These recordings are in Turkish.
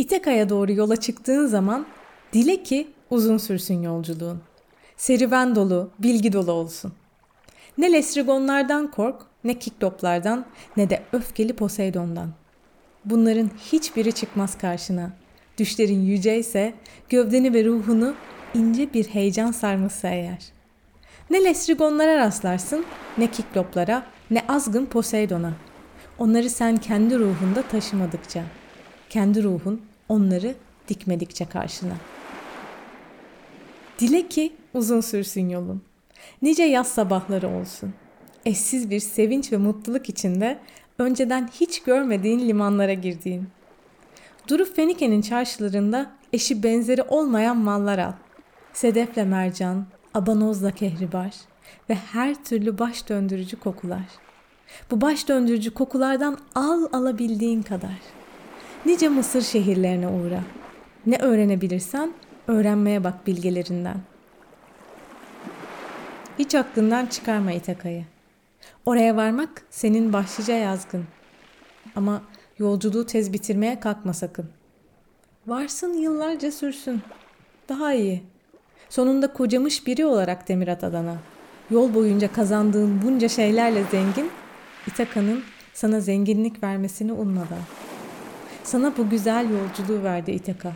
İteka'ya doğru yola çıktığın zaman dile ki uzun sürsün yolculuğun. Serüven dolu, bilgi dolu olsun. Ne Lesrigonlardan kork, ne Kikloplardan, ne de öfkeli Poseidon'dan. Bunların hiçbiri çıkmaz karşına. Düşlerin yüceyse, gövdeni ve ruhunu ince bir heyecan sarmışsa eğer. Ne Lesrigonlara rastlarsın, ne Kikloplara, ne azgın Poseidon'a. Onları sen kendi ruhunda taşımadıkça, kendi ruhun onları dikmedikçe karşına. Dile ki uzun sürsün yolun. Nice yaz sabahları olsun. Eşsiz bir sevinç ve mutluluk içinde önceden hiç görmediğin limanlara girdiğin. Durup Fenike'nin çarşılarında eşi benzeri olmayan mallar al. Sedefle mercan, abanozla kehribar ve her türlü baş döndürücü kokular. Bu baş döndürücü kokulardan al alabildiğin kadar. Nice Mısır şehirlerine uğra. Ne öğrenebilirsen öğrenmeye bak bilgelerinden. Hiç aklından çıkarma İtaka'yı. Oraya varmak senin başlıca yazgın. Ama yolculuğu tez bitirmeye kalkma sakın. Varsın yıllarca sürsün. Daha iyi. Sonunda kocamış biri olarak demir at Adana. Yol boyunca kazandığın bunca şeylerle zengin, İtaka'nın sana zenginlik vermesini ummadan. Sana bu güzel yolculuğu verdi İtaka.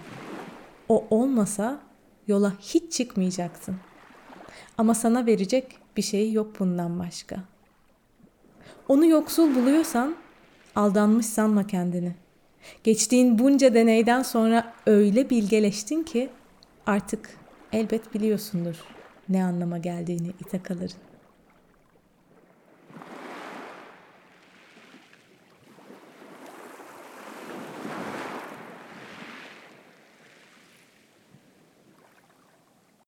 O olmasa yola hiç çıkmayacaksın. Ama sana verecek bir şey yok bundan başka. Onu yoksul buluyorsan aldanmış sanma kendini. Geçtiğin bunca deneyden sonra öyle bilgeleştin ki artık elbet biliyorsundur ne anlama geldiğini İtakaların.